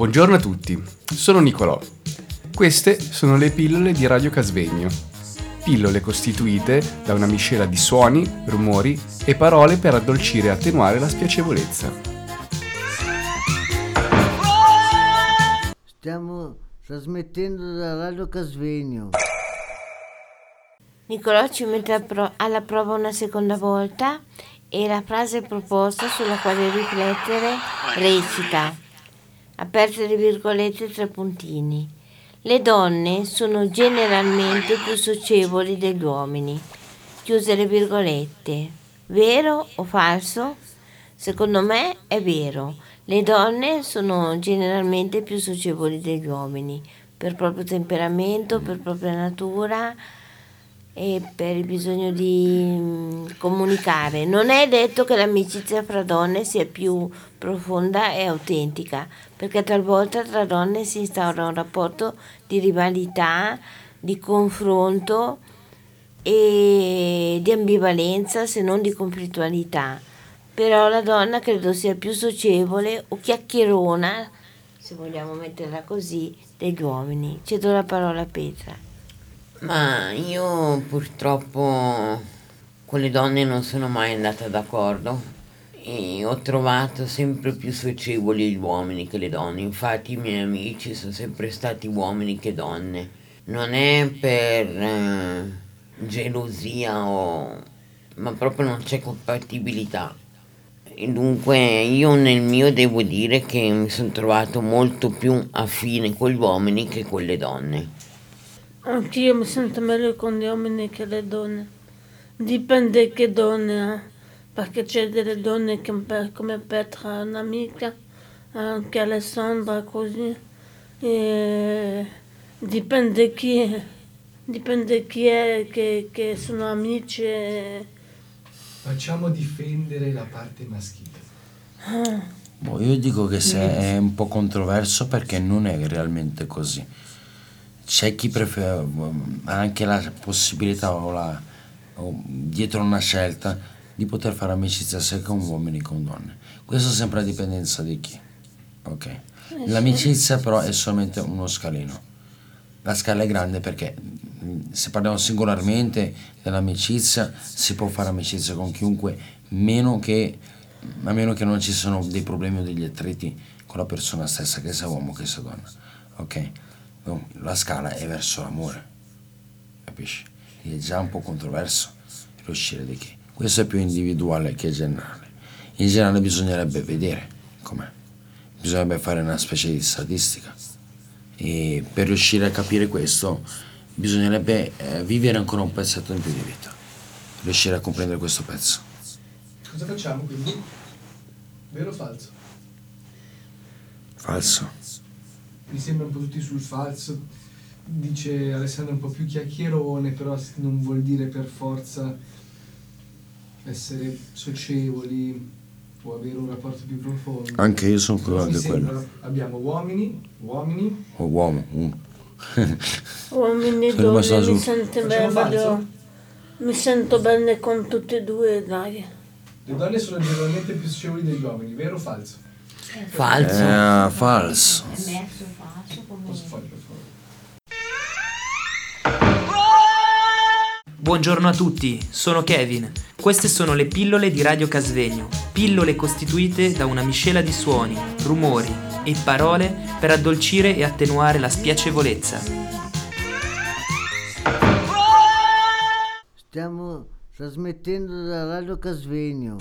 Buongiorno a tutti, sono Nicolò. Queste sono le pillole di Radio Casvegno. Pillole costituite da una miscela di suoni, rumori e parole per addolcire e attenuare la spiacevolezza. Stiamo trasmettendo da Radio Casvegno. Nicolò ci mette alla prova una seconda volta e la frase proposta sulla quale riflettere recita, aperte le virgolette tre puntini. Le donne sono generalmente più socievoli degli uomini. Chiuse le virgolette. Vero o falso? Secondo me è vero. Le donne sono generalmente più socievoli degli uomini, per proprio temperamento, per propria natura e per il bisogno di mm, comunicare. Non è detto che l'amicizia fra donne sia più profonda e autentica, perché talvolta tra donne si instaura un rapporto di rivalità, di confronto e di ambivalenza, se non di conflittualità. Però la donna credo sia più socievole o chiacchierona, se vogliamo metterla così, degli uomini. Cedo la parola a Petra. Ma io purtroppo con le donne non sono mai andata d'accordo e ho trovato sempre più socievoli gli uomini che le donne. Infatti i miei amici sono sempre stati uomini che donne. Non è per eh, gelosia o... ma proprio non c'è compatibilità. E dunque io nel mio devo dire che mi sono trovato molto più affine con gli uomini che con le donne. Anch'io mi sento meglio con gli uomini che le donne. Dipende che donne, eh? perché c'è delle donne che, come Petra, un'amica, anche Alessandra così. E dipende chi, dipende chi è che, che sono amici. E... Facciamo difendere la parte maschile. Ah. Boh, io dico che se è un po' controverso perché non è realmente così c'è chi prefer- ha anche la possibilità o, la, o dietro una scelta di poter fare amicizia sia con uomini che con donne. Questo sempre a dipendenza di chi. Ok. Eh, L'amicizia però è solamente uno scalino. La scala è grande perché mm, se parliamo singolarmente dell'amicizia si può fare amicizia con chiunque meno che, a meno che non ci siano dei problemi o degli attriti con la persona stessa, che sia uomo che sia donna. Ok? La scala è verso l'amore, capisci? È già un po' controverso riuscire di che. Questo è più individuale che generale. In generale bisognerebbe vedere com'è, bisognerebbe fare una specie di statistica e per riuscire a capire questo bisognerebbe eh, vivere ancora un pezzetto in più di vita, riuscire a comprendere questo pezzo. Cosa facciamo quindi? Vero o falso? Falso mi sembra un po' tutti sul falso. Dice Alessandro un po' più chiacchierone, però non vuol dire per forza essere socievoli o avere un rapporto più profondo. Anche io sono quello anche quello. Abbiamo uomini, uomini. O uomo, uno. uomini e donne, mi sento, bene, mi sento bene con tutti e due, dai. Le donne sono generalmente più socievoli degli uomini, vero o falso? Falso. Eh, falso. Buongiorno a tutti, sono Kevin. Queste sono le pillole di Radio Casvegno, pillole costituite da una miscela di suoni, rumori e parole per addolcire e attenuare la spiacevolezza. Stiamo trasmettendo da Radio Casvegno.